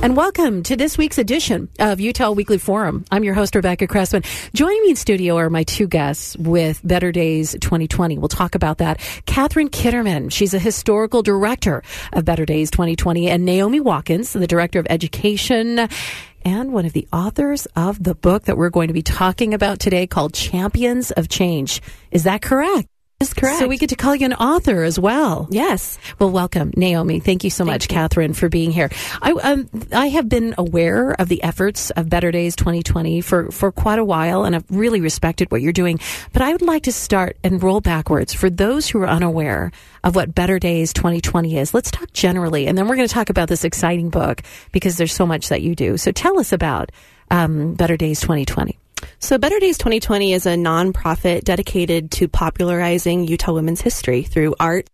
And welcome to this week's edition of Utah Weekly Forum. I'm your host, Rebecca Cressman. Joining me in studio are my two guests with Better Days 2020. We'll talk about that. Katherine Kitterman, she's a historical director of Better Days 2020, and Naomi Watkins, the director of education and one of the authors of the book that we're going to be talking about today called Champions of Change. Is that correct? Is correct. So we get to call you an author as well. Yes. Well, welcome, Naomi. Thank you so Thank much, you. Katherine, for being here. I, um, I have been aware of the efforts of Better Days 2020 for, for quite a while, and I've really respected what you're doing. But I would like to start and roll backwards for those who are unaware of what Better Days 2020 is. Let's talk generally, and then we're going to talk about this exciting book because there's so much that you do. So tell us about um, Better Days 2020. So, Better Days 2020 is a nonprofit dedicated to popularizing Utah women's history through art,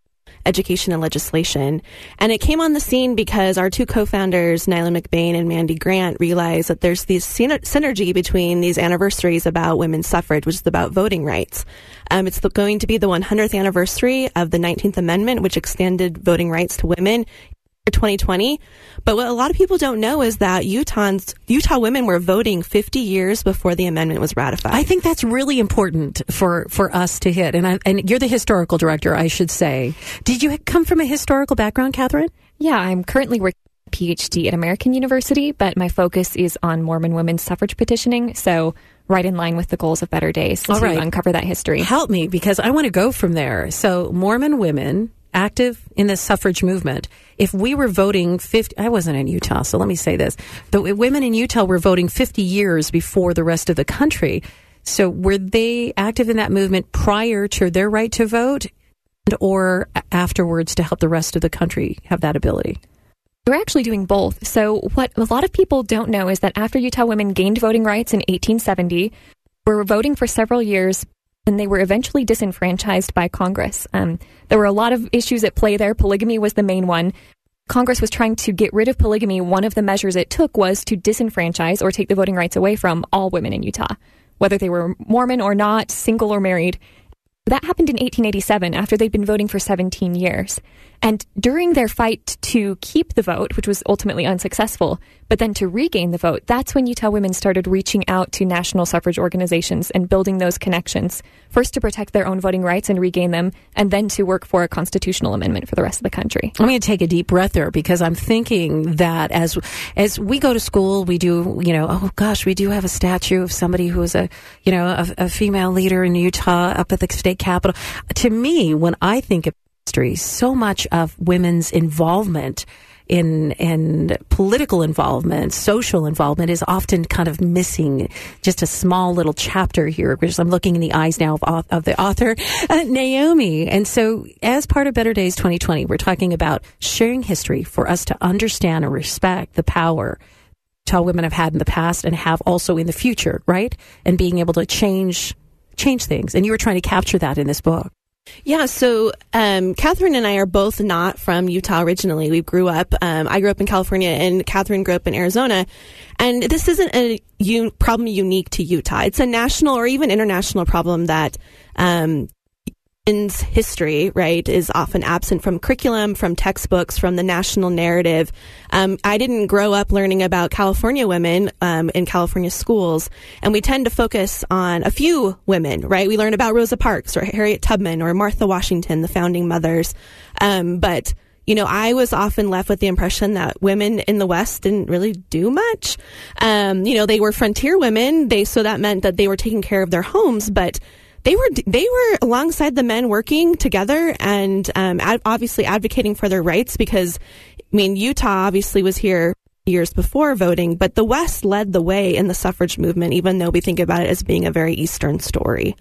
education, and legislation. And it came on the scene because our two co-founders, Neylan McBaine and Mandy Grant, realized that there's this synergy between these anniversaries about women's suffrage, which is about voting rights. Um, it's going to be the 100th anniversary of the 19th Amendment, which extended voting rights to women 2020. But what a lot of people don't know is that Utahns, Utah women were voting 50 years before the amendment was ratified. I think that's really important for, for us to hit. And I, and you're the historical director, I should say. Did you come from a historical background, Katherine? Yeah, I'm currently working PhD at American University, but my focus is on Mormon women's suffrage petitioning. So right in line with the goals of Better Days All to right. uncover that history. Help me because I want to go from there. So Mormon women active in the suffrage movement. If we were voting 50, I wasn't in Utah, so let me say this. The women in Utah were voting 50 years before the rest of the country. So were they active in that movement prior to their right to vote or afterwards to help the rest of the country have that ability? We're actually doing both. So what a lot of people don't know is that after Utah women gained voting rights in 1870, were voting for several years and they were eventually disenfranchised by Congress. Um, there were a lot of issues at play there. Polygamy was the main one. Congress was trying to get rid of polygamy. One of the measures it took was to disenfranchise or take the voting rights away from all women in Utah, whether they were Mormon or not, single or married. That happened in 1887 after they'd been voting for 17 years. And during their fight to keep the vote, which was ultimately unsuccessful, but then to regain the vote, that's when Utah women started reaching out to national suffrage organizations and building those connections. First to protect their own voting rights and regain them, and then to work for a constitutional amendment for the rest of the country. I'm going to take a deep breath there because I'm thinking that as as we go to school, we do, you know, oh gosh, we do have a statue of somebody who is a, you know, a, a female leader in Utah up at the state capitol. To me, when I think of history, so much of women's involvement in in political involvement, social involvement is often kind of missing just a small little chapter here. Because I'm looking in the eyes now of, of the author, uh, Naomi. And so, as part of Better Days 2020, we're talking about sharing history for us to understand and respect the power tall women have had in the past and have also in the future, right? And being able to change change things. And you were trying to capture that in this book. Yeah, so um, Katherine and I are both not from Utah originally. We grew up, um, I grew up in California and Katherine grew up in Arizona. And this isn't a un- problem unique to Utah. It's a national or even international problem that um, history, right, is often absent from curriculum, from textbooks, from the national narrative. Um, I didn't grow up learning about California women um, in California schools, and we tend to focus on a few women, right? We learn about Rosa Parks or Harriet Tubman or Martha Washington, the founding mothers, um, but you know, I was often left with the impression that women in the West didn't really do much. Um, you know, they were frontier women. They so that meant that they were taking care of their homes, but they were they were alongside the men working together and um, ad- obviously advocating for their rights because I mean Utah obviously was here years before voting, but the West led the way in the suffrage movement, even though we think about it as being a very Eastern story.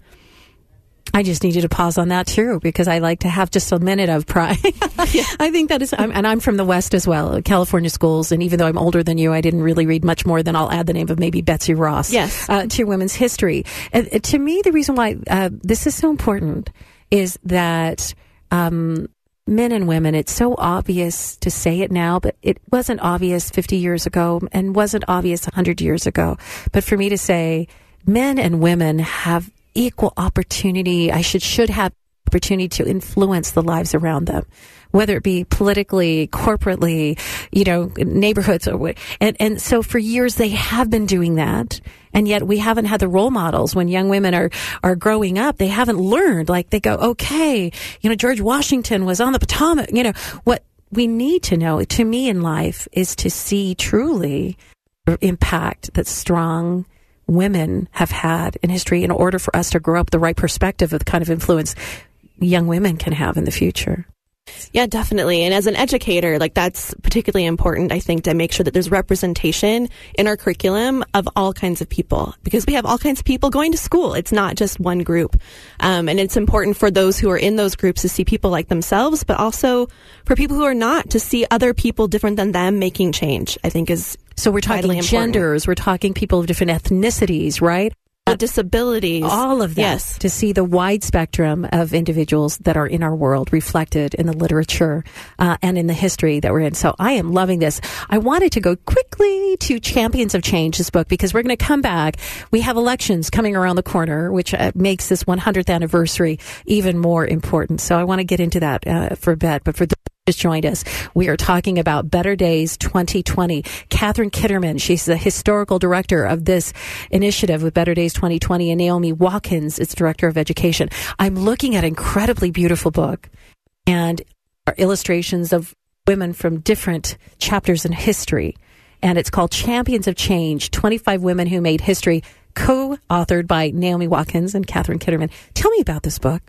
I just need you to pause on that too, because I like to have just a minute of pride. I think that is, I'm, and I'm from the West as well, California schools. And even though I'm older than you, I didn't really read much more than I'll add the name of maybe Betsy Ross Yes. uh, to women's history. Uh, to me, the reason why uh, this is so important is that um, men and women, it's so obvious to say it now, but it wasn't obvious 50 years ago and wasn't obvious 100 years ago. But for me to say, men and women have equal opportunity, I should, should have opportunity to influence the lives around them, whether it be politically, corporately, you know, neighborhoods or what. And, and so for years they have been doing that. And yet we haven't had the role models when young women are, are growing up. They haven't learned, like they go, okay, you know, George Washington was on the Potomac, you know, what we need to know to me in life is to see truly impact that strong women have had in history in order for us to grow up the right perspective of the kind of influence young women can have in the future. Yeah, definitely. And as an educator, like that's particularly important, I think, to make sure that there's representation in our curriculum of all kinds of people because we have all kinds of people going to school. It's not just one group. Um, and it's important for those who are in those groups to see people like themselves, but also for people who are not to see other people different than them making change, I think is So we're talking genders, we're talking people of different ethnicities, right? The disabilities. All of that. Yes. To see the wide spectrum of individuals that are in our world reflected in the literature uh, and in the history that we're in. So I am loving this. I wanted to go quickly to Champions of Change, this book, because we're going to come back. We have elections coming around the corner, which uh, makes this 100th anniversary even more important. So I want to get into that uh, for a bit. But for the just joined us. We are talking about Better Days 2020. Katherine Kitterman, she's the historical director of this initiative with Better Days 2020, and Naomi Watkins is director of education. I'm looking at an incredibly beautiful book and illustrations of women from different chapters in history. And it's called Champions of Change 25 Women Who Made History, co authored by Naomi Watkins and Katherine Kitterman. Tell me about this book.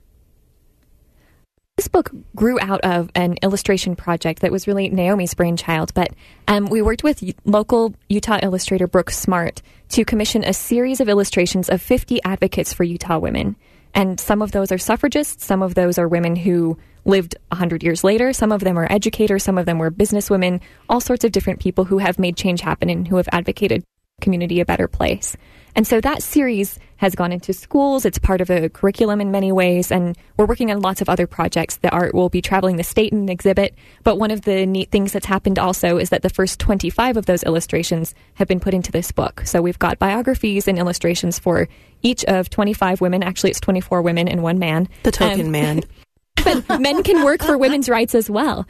This book grew out of an illustration project that was really Naomi's brainchild, but um, we worked with local Utah illustrator Brooke Smart to commission a series of illustrations of 50 advocates for Utah women. And some of those are suffragists, some of those are women who lived 100 years later, some of them are educators, some of them were businesswomen, all sorts of different people who have made change happen and who have advocated community a better place. And so that series has gone into schools. It's part of a curriculum in many ways. And we're working on lots of other projects. The art will be traveling the state in an exhibit. But one of the neat things that's happened also is that the first 25 of those illustrations have been put into this book. So we've got biographies and illustrations for each of 25 women. Actually, it's 24 women and one man. The token Um, man. but men can work for women's rights as well.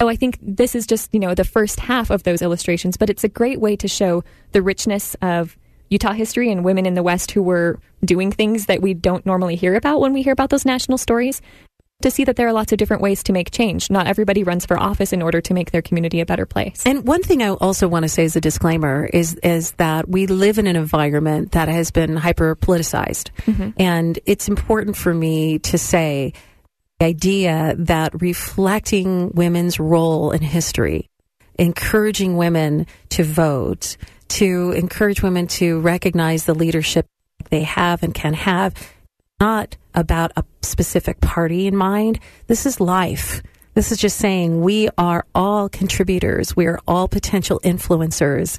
So I think this is just, you know, the first half of those illustrations, but it's a great way to show the richness of Utah history and women in the West who were doing things that we don't normally hear about when we hear about those national stories. To see that there are lots of different ways to make change. Not everybody runs for office in order to make their community a better place. And one thing I also want to say as a disclaimer is is that we live in an environment that has been hyper politicized, mm-hmm. and it's important for me to say the idea that reflecting women's role in history, encouraging women to vote, to encourage women to recognize the leadership they have and can have, not about a specific party in mind. This is life. This is just saying we are all contributors. We are all potential influencers.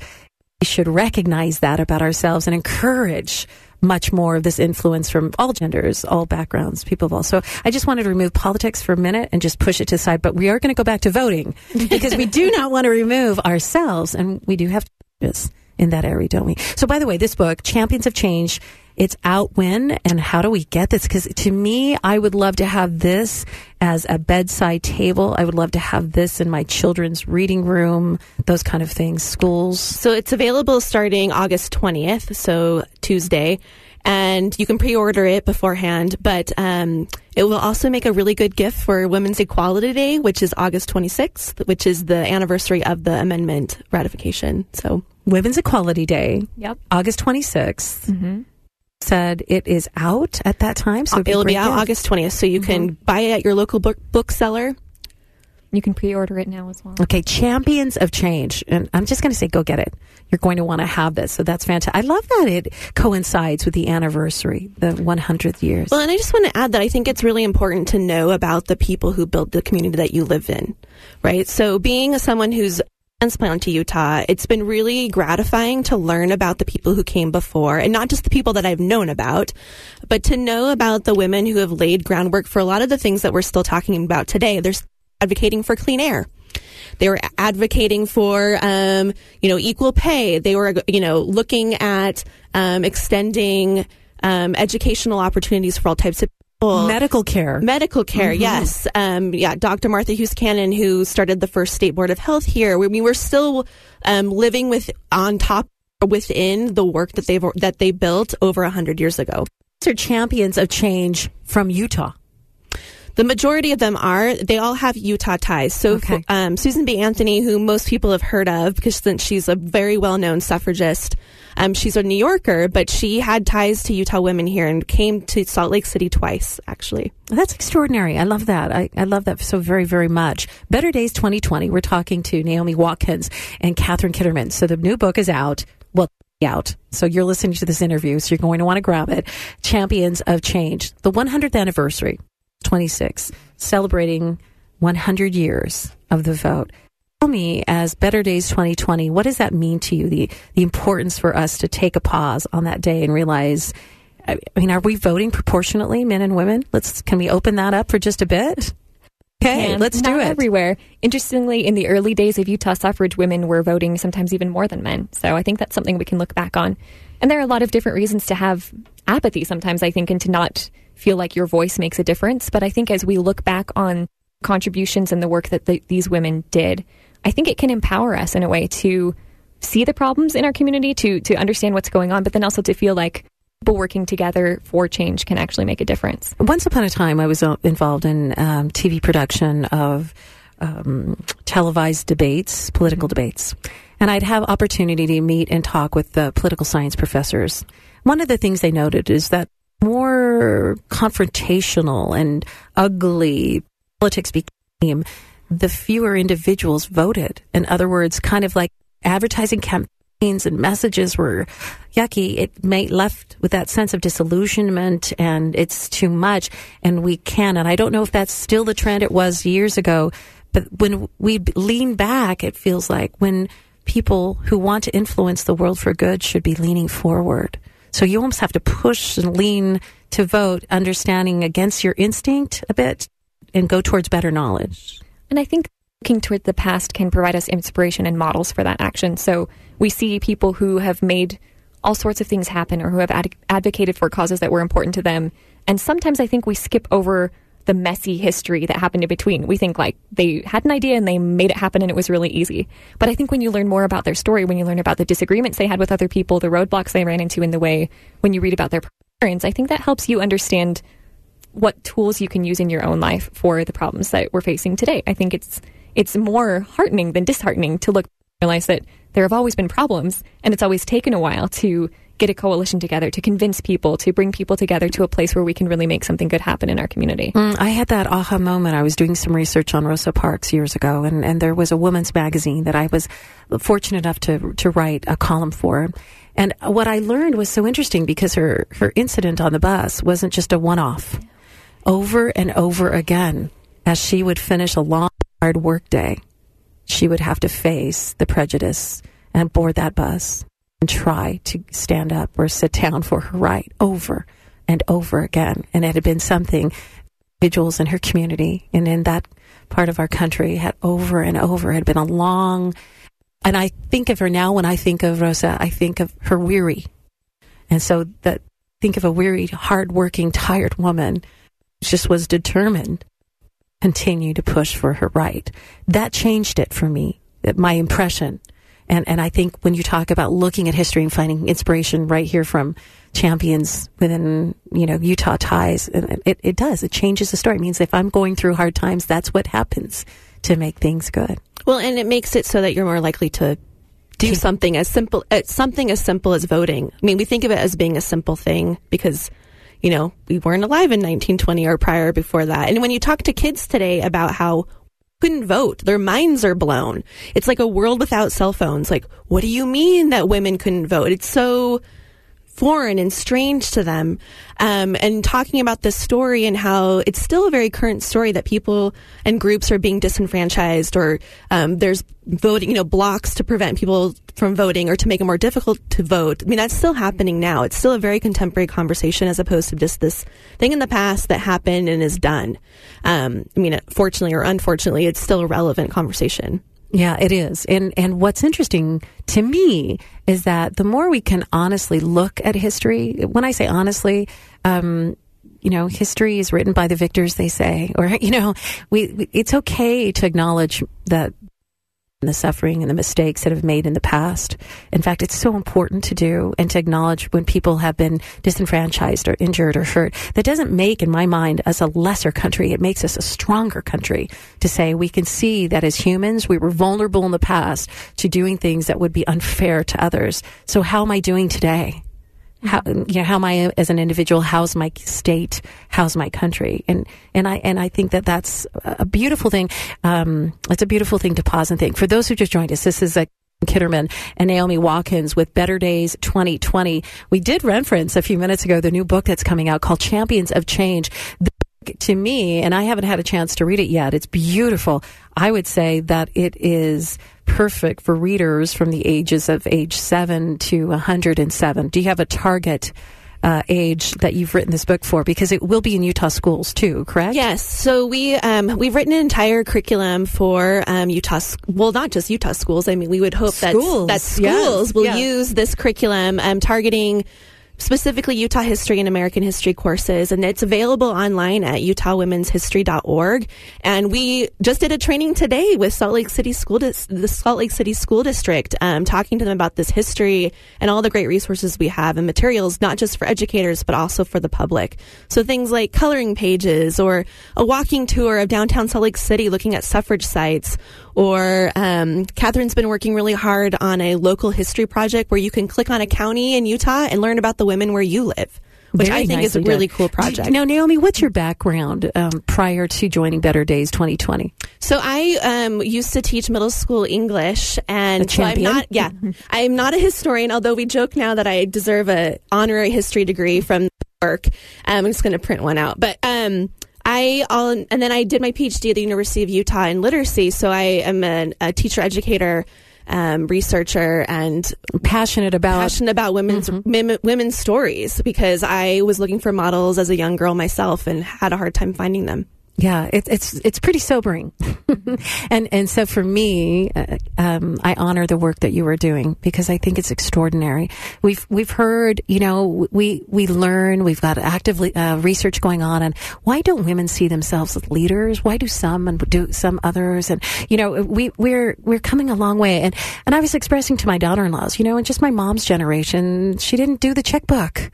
We should recognize that about ourselves and encourage much more of this influence from all genders, all backgrounds, people of all. So I just wanted to remove politics for a minute and just push it to the side. But we are going to go back to voting because we do not want to remove ourselves, and we do have to do this in that area, don't we? So, by the way, this book, Champions of Change, it's out when and how do we get this? Because to me, I would love to have this as a bedside table. I would love to have this in my children's reading room, those kind of things, schools. So it's available starting August 20th, so Tuesday, and you can pre-order it beforehand. But um, it will also make a really good gift for Women's Equality Day, which is August 26th, which is the anniversary of the amendment ratification. So Women's Equality Day, Yep. August 26th. Said it is out at that time. So uh, it'd it'll be great out gift. August 20th, so you can mm-hmm. buy it at your local book bookseller. You can pre-order it now as well. Okay, Champions of Change. And I'm just going to say, go get it. You're going to want to have this. So that's fantastic. I love that it coincides with the anniversary, the 100th years. Well, and I just want to add that I think it's really important to know about the people who built the community that you live in, right? So being someone who's transplant to Utah, it's been really gratifying to learn about the people who came before and not just the people that I've known about, but to know about the women who have laid groundwork for a lot of the things that we're still talking about today. They're advocating for clean air. They were advocating for, um, you know, equal pay. They were, you know, looking at um, extending um, educational opportunities for all types of medical care. Medical care, mm-hmm. yes. Um, yeah, Dr. Martha Hughes Cannon, who started the first state board of health here. We, we were still um, living with on top within the work that they've that they built over a hundred years ago. These are champions of change from Utah. The majority of them are. They all have Utah ties. So okay. um, Susan B. Anthony, who most people have heard of because she's a very well known suffragist, um, she's a New Yorker, but she had ties to Utah women here and came to Salt Lake City twice, actually. That's extraordinary. I love that. I, I love that so very, very much. Better Days 2020. We're talking to Naomi Watkins and Katherine Kitterman. So the new book is out. Well, out. So you're listening to this interview, so you're going to want to grab it. Champions of Change, the 100th anniversary. 26, celebrating 100 years of the vote. Tell me, as Better Days 2020, what does that mean to you? The the importance for us to take a pause on that day and realize. I mean, are we voting proportionately, men and women? Let's can we open that up for just a bit? Okay, and let's do it. Everywhere. Interestingly, in the early days of Utah suffrage, women were voting sometimes even more than men. So I think that's something we can look back on. And there are a lot of different reasons to have apathy sometimes, I think, and to not feel like your voice makes a difference. But I think as we look back on contributions and the work that the, these women did, I think it can empower us in a way to see the problems in our community, to to understand what's going on, but then also to feel like people working together for change can actually make a difference. Once upon a time, I was uh, involved in um, TV production of um, televised debates, political mm-hmm. debates, and I'd have opportunity to meet and talk with the political science professors. One of the things they noted is that more confrontational and ugly politics became, the fewer individuals voted. In other words, kind of like advertising campaigns and messages were yucky. It may left with that sense of disillusionment and it's too much and we can. And I don't know if that's still the trend it was years ago, but when we lean back, it feels like when people who want to influence the world for good should be leaning forward. So you almost have to push and lean to vote, understanding against your instinct a bit and go towards better knowledge. And I think looking toward the past can provide us inspiration and models for that action. So we see people who have made all sorts of things happen or who have ad- advocated for causes that were important to them. And sometimes I think we skip over the messy history that happened in between. We think like they had an idea and they made it happen and it was really easy. But I think when you learn more about their story, when you learn about the disagreements they had with other people, the roadblocks they ran into in the way, when you read about their parents, I think that helps you understand what tools you can use in your own life for the problems that we're facing today. I think it's it's more heartening than disheartening to look realize that there have always been problems and it's always taken a while to get a coalition together to convince people, to bring people together to a place where we can really make something good happen in our community. Mm, I had that aha moment. I was doing some research on Rosa Parks years ago, and, and there was a women's magazine that I was fortunate enough to, to write a column for. And what I learned was so interesting because her, her incident on the bus wasn't just a one off. Over and over again, as she would finish a long, hard work day, she would have to face the prejudice and board that bus and try to stand up or sit down for her right over and over again. And it had been something individuals in her community and in that part of our country had over and over had been a long and I think of her now when I think of Rosa, I think of her weary. And so that think of a weary, hardworking, tired woman just was determined continue to push for her right. That changed it for me. That my impression and, and I think when you talk about looking at history and finding inspiration right here from champions within, you know, Utah ties, it, it does. It changes the story. It means if I'm going through hard times, that's what happens to make things good. Well, and it makes it so that you're more likely to do something as simple, uh, something as simple as voting. I mean, we think of it as being a simple thing because, you know, we weren't alive in 1920 or prior before that. And when you talk to kids today about how couldn't vote. Their minds are blown. It's like a world without cell phones. Like, what do you mean that women couldn't vote? It's so foreign and strange to them. Um, and talking about this story and how it's still a very current story that people and groups are being disenfranchised or um, there's voting, you know, blocks to prevent people from voting or to make it more difficult to vote. I mean, that's still happening now. It's still a very contemporary conversation as opposed to just this thing in the past that happened and is done. Um, I mean, fortunately or unfortunately, it's still a relevant conversation. Yeah, it is. And and what's interesting to me is that the more we can honestly look at history, when I say honestly, um, you know, history is written by the victors, they say, or you know, we, we it's okay to acknowledge that the suffering and the mistakes that have made in the past. In fact, it's so important to do and to acknowledge when people have been disenfranchised or injured or hurt. That doesn't make, in my mind, us a lesser country. It makes us a stronger country to say we can see that as humans, we were vulnerable in the past to doing things that would be unfair to others. So how am I doing today? How you know how am I as an individual? How's my state? How's my country? And and I and I think that that's a beautiful thing. Um, it's a beautiful thing to pause and think. For those who just joined us, this is a Kitterman and Naomi Watkins with Better Days 2020. We did reference a few minutes ago the new book that's coming out called Champions of Change. To me, and I haven't had a chance to read it yet. It's beautiful. I would say that it is perfect for readers from the ages of age 7 to 107. Do you have a target uh, age that you've written this book for? Because it will be in Utah schools too, correct? Yes. So we um, we've written an entire curriculum for um, Utah. Well, not just Utah schools. I mean, we would hope schools. that that schools yes. will yeah. use this curriculum, um, targeting specifically Utah history and American history courses. And it's available online at utahwomenshistory.org. And we just did a training today with Salt Lake City School, the Salt Lake City School District, um, talking to them about this history and all the great resources we have and materials, not just for educators, but also for the public. So things like coloring pages or a walking tour of downtown Salt Lake City looking at suffrage sites or um, Katherine's been working really hard on a local history project where you can click on a county in Utah and learn about the women where you live. Which Very I think is a really done. cool project. Now, Naomi, what's your background um, prior to joining Better Days 2020? So I um, used to teach middle school English, and so I'm not. Yeah, I'm not a historian. Although we joke now that I deserve a honorary history degree from work. Um, I'm just going to print one out, but. Um, I all, and then I did my PhD at the University of Utah in literacy. So I am an, a teacher educator, um, researcher, and Passionate about passionate about women's mim- women's stories because I was looking for models as a young girl myself and had a hard time finding them. Yeah, it, it's it's pretty sobering, and and so for me, uh, um, I honor the work that you are doing because I think it's extraordinary. We've we've heard, you know, we we learn. We've got active uh, research going on, and why don't women see themselves as leaders? Why do some and do some others? And you know, we we're we're coming a long way. And and I was expressing to my daughter-in-laws, you know, and just my mom's generation, she didn't do the checkbook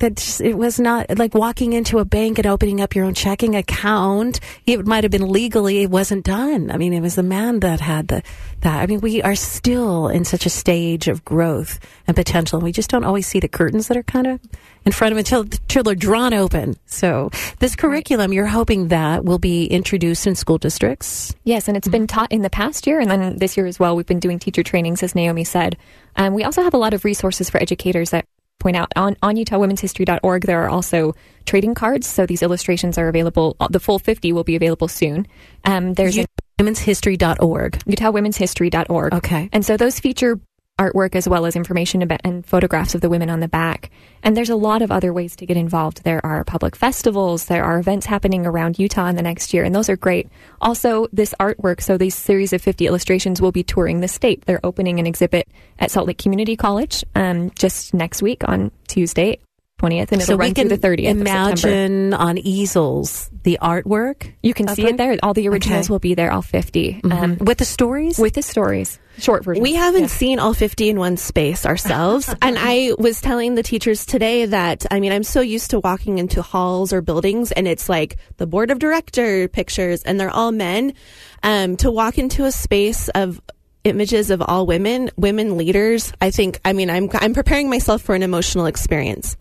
that just- it was not like walking into a bank and opening up your own checking account. It might have been legally, it wasn't done. I mean, it was the man that had the that. I mean, we are still in such a stage of growth and potential, and we just don't always see the curtains that are kind of in front of until, until they're drawn open. So, this curriculum, you're hoping that will be introduced in school districts. Yes, and it's been taught in the past year, and then this year as well. We've been doing teacher trainings, as Naomi said. Um, we also have a lot of resources for educators that point out on, on utahwomenshistory.org. There are also trading cards, so these illustrations are available. uh, The full 50 will be available soon. Um, there's a Womenshistory.org. utahwomenshistory.org. Okay. And so those feature artwork as well as information about and photographs of the women on the back. And there's a lot of other ways to get involved. There are public festivals, there are events happening around Utah in the next year, and those are great. Also, this artwork, so these series of 50 illustrations will be touring the state. They're opening an exhibit at Salt Lake Community College um, just next week on Tuesday. 20th and it'll so run through the 30th of imagine on easels the artwork You can see of it there. All the originals Okay. will be there, all 50. Um, with the stories. with the stories, short version. We haven't seen all 50 in one space ourselves. and I was telling the teachers today that, I mean, I'm so used to walking into halls or buildings and it's like the board of director pictures and they're all men. Um, to walk into a space of images of all women, women leaders, I think, I mean, I'm, I'm preparing myself for an emotional experience.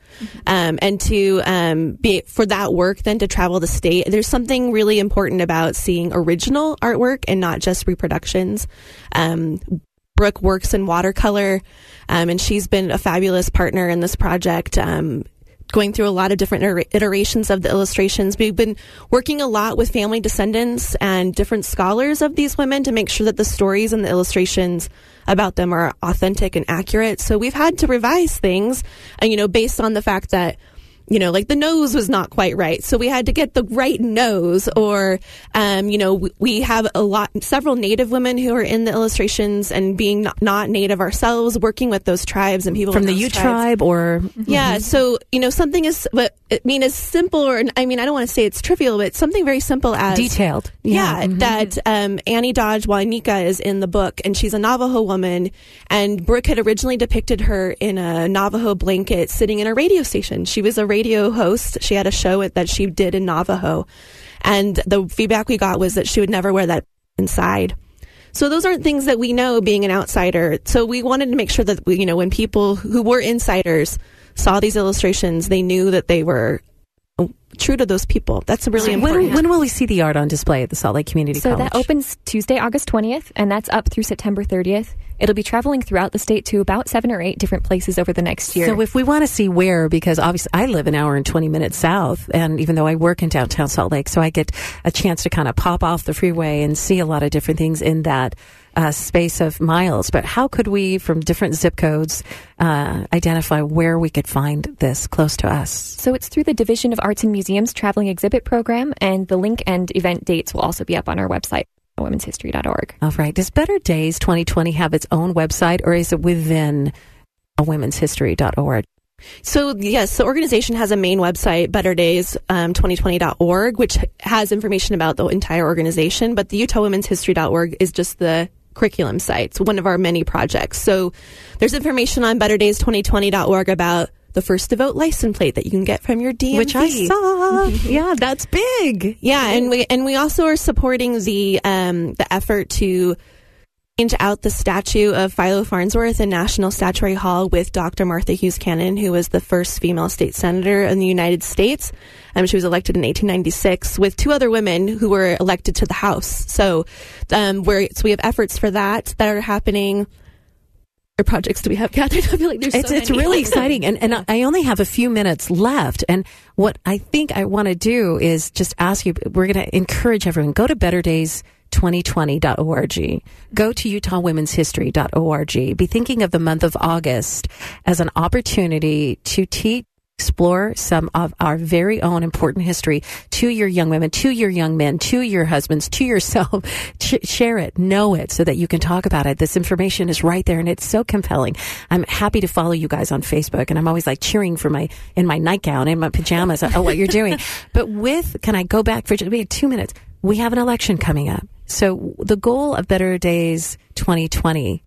Um, and to, um, be, for that work then to travel the state, there's something really important about seeing original artwork and not just reproductions. Um, Brooke works in watercolor, um, and she's been a fabulous partner in this project. Um, going through a lot of different iterations of the illustrations. We've been working a lot with family descendants and different scholars of these women to make sure that the stories and the illustrations about them are authentic and accurate. So we've had to revise things, and you know, based on the fact that you know, like the nose was not quite right. So we had to get the right nose or, um, you know, we, we have a lot, several native women who are in the illustrations and being not, not native ourselves, working with those tribes and people From the Ute tribe or Yeah. So, you know, something is, but I mean, as simple or, I mean, I don't want to say it's trivial, but something very simple as detailed. yeah, Mhm. that um, Annie Dodge Wauneka is in the book, and she's a Navajo woman. And Brooke had originally depicted her in a Navajo blanket sitting in a radio station. She was a radio host. She had a show that she did in Navajo. And the feedback we got was that she would never wear that inside. So those aren't things that we know being an outsider. So we wanted to make sure that, we, you know, when people who were insiders saw these illustrations, they knew that they were uh, true to those people. That's really important. When, when will we see the art on display at the Salt Lake Community So College? that opens Tuesday, August 20th, and that's up through September 30th. It'll be traveling throughout the state to about seven or eight different places over the next year. So if we want to see where, because obviously I live an hour and 20 minutes south, and even though I work in downtown Salt Lake, so I get a chance to kind of pop off the freeway and see a lot of different things in that uh, space of miles. But how could we, from different zip codes, uh, identify where we could find this close to us? So it's through the Division of Arts and Museums Traveling Exhibit Program, and the link and event dates will also be up on our website, womenshistory.org. All right. Does Better Days 2020 have its own website, or is it within a womenshistory.org? So yes, the organization has a main website, betterdays2020.org, um, which has information about the entire organization. But the Utah Women's History.org is just the curriculum site. It's one of our many projects. So there's information on betterdays2020.org about the first to vote license plate that you can get from your DMV. Which I saw. yeah, that's big. Yeah, and we and we also are supporting the um, the effort to change out the statue of Philo Farnsworth in National Statuary Hall with Dr. Martha Hughes Cannon, who was the first female state senator in the United States. Um, she was elected in 1896 with two other women who were elected to the House. So, um, we're, so we have efforts for that that are happening. Projects do we have, Katherine? I feel like there's It's so it's really exciting, and and I only have a few minutes left. And what I think I want to do is just ask you. We're going to encourage everyone go to betterdays2020.org. Go to utahwomenshistory.org. Be thinking of the month of August as an opportunity to teach. Explore some of our very own important history to your young women, to your young men, to your husbands, to yourself. Sh- share it, know it, so that you can talk about it. This information is right there, and it's so compelling. I'm happy to follow you guys on Facebook, and I'm always like cheering for my in my nightgown in my pajamas. oh, what you're doing! but with, can I go back for just two minutes? We have an election coming up, so the goal of Better Days 2020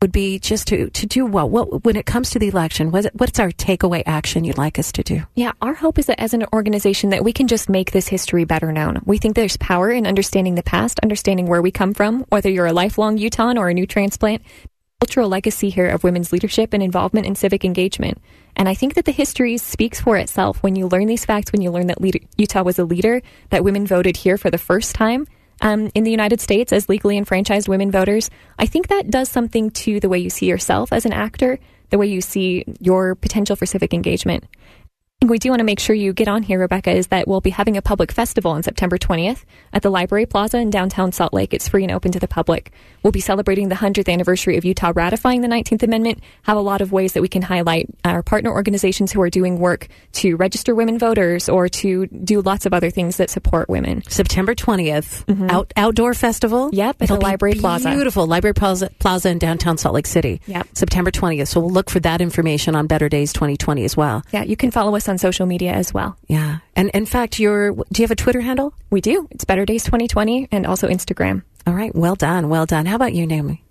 would be just to, to do what? What when it comes to the election? What's, what's our takeaway action you'd like us to do? Yeah, our hope is that as an organization that we can just make this history better known. We think there's power in understanding the past, understanding where we come from, whether you're a lifelong Utahn or a new transplant. Cultural legacy here of women's leadership and involvement in civic engagement. And I think that the history speaks for itself when you learn these facts, when you learn that leader, Utah was a leader, that women voted here for the first time um, in the United States as legally enfranchised women voters. I think that does something to the way you see yourself as an actor, the way you see your potential for civic engagement. And we do want to make sure you get on here, Rebecca, is that we'll be having a public festival on September 20th at the Library Plaza in downtown Salt Lake. It's free and open to the public. We'll be celebrating the 100th anniversary of Utah ratifying the 19th Amendment, have a lot of ways that we can highlight our partner organizations who are doing work to register women voters or to do lots of other things that support women. September 20th, out, outdoor festival. Mm-hmm. Yep, at the Library Plaza. Beautiful. Library Plaza, Plaza in downtown Salt Lake City. Yep. September 20th. So we'll look for that information on Better Days 2020 as well. Yeah, you can follow us on social media as well. Yeah. And in fact, your do you have a Twitter handle? We do. It's Better Days 2020 and also Instagram. All right. Well done. Well done. How about you, Naomi?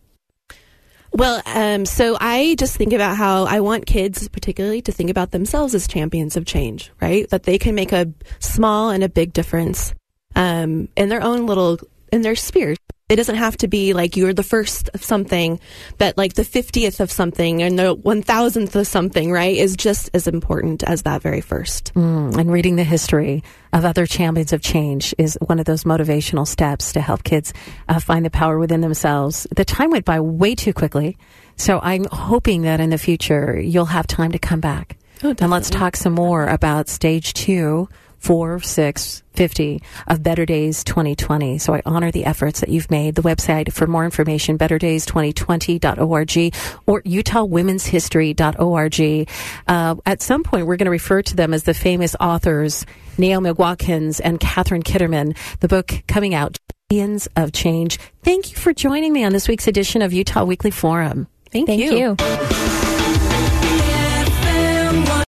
Well, um, so I just think about how I want kids, particularly, to think about themselves as champions of change, right? That they can make a small and a big difference um, in their own little in their spheres. It doesn't have to be like you're the first of something, but like the 50th of something and the 1000th of something, right, is just as important as that very first. Mm, and reading the history of other champions of change is one of those motivational steps to help kids uh, find the power within themselves. The time went by way too quickly. So I'm hoping that in the future you'll have time to come back. Oh, and let's talk some more about stage two four, six, 50 of Better Days 2020. So I honor the efforts that you've made. The website for more information, betterdays2020.org or utahwomenshistory.org. Uh, at some point, we're going to refer to them as the famous authors, Naomi Watkins and Katherine Kitterman. The book coming out, Champions of Change. Thank you for joining me on this week's edition of Utah Weekly Forum. Thank, Thank you. you.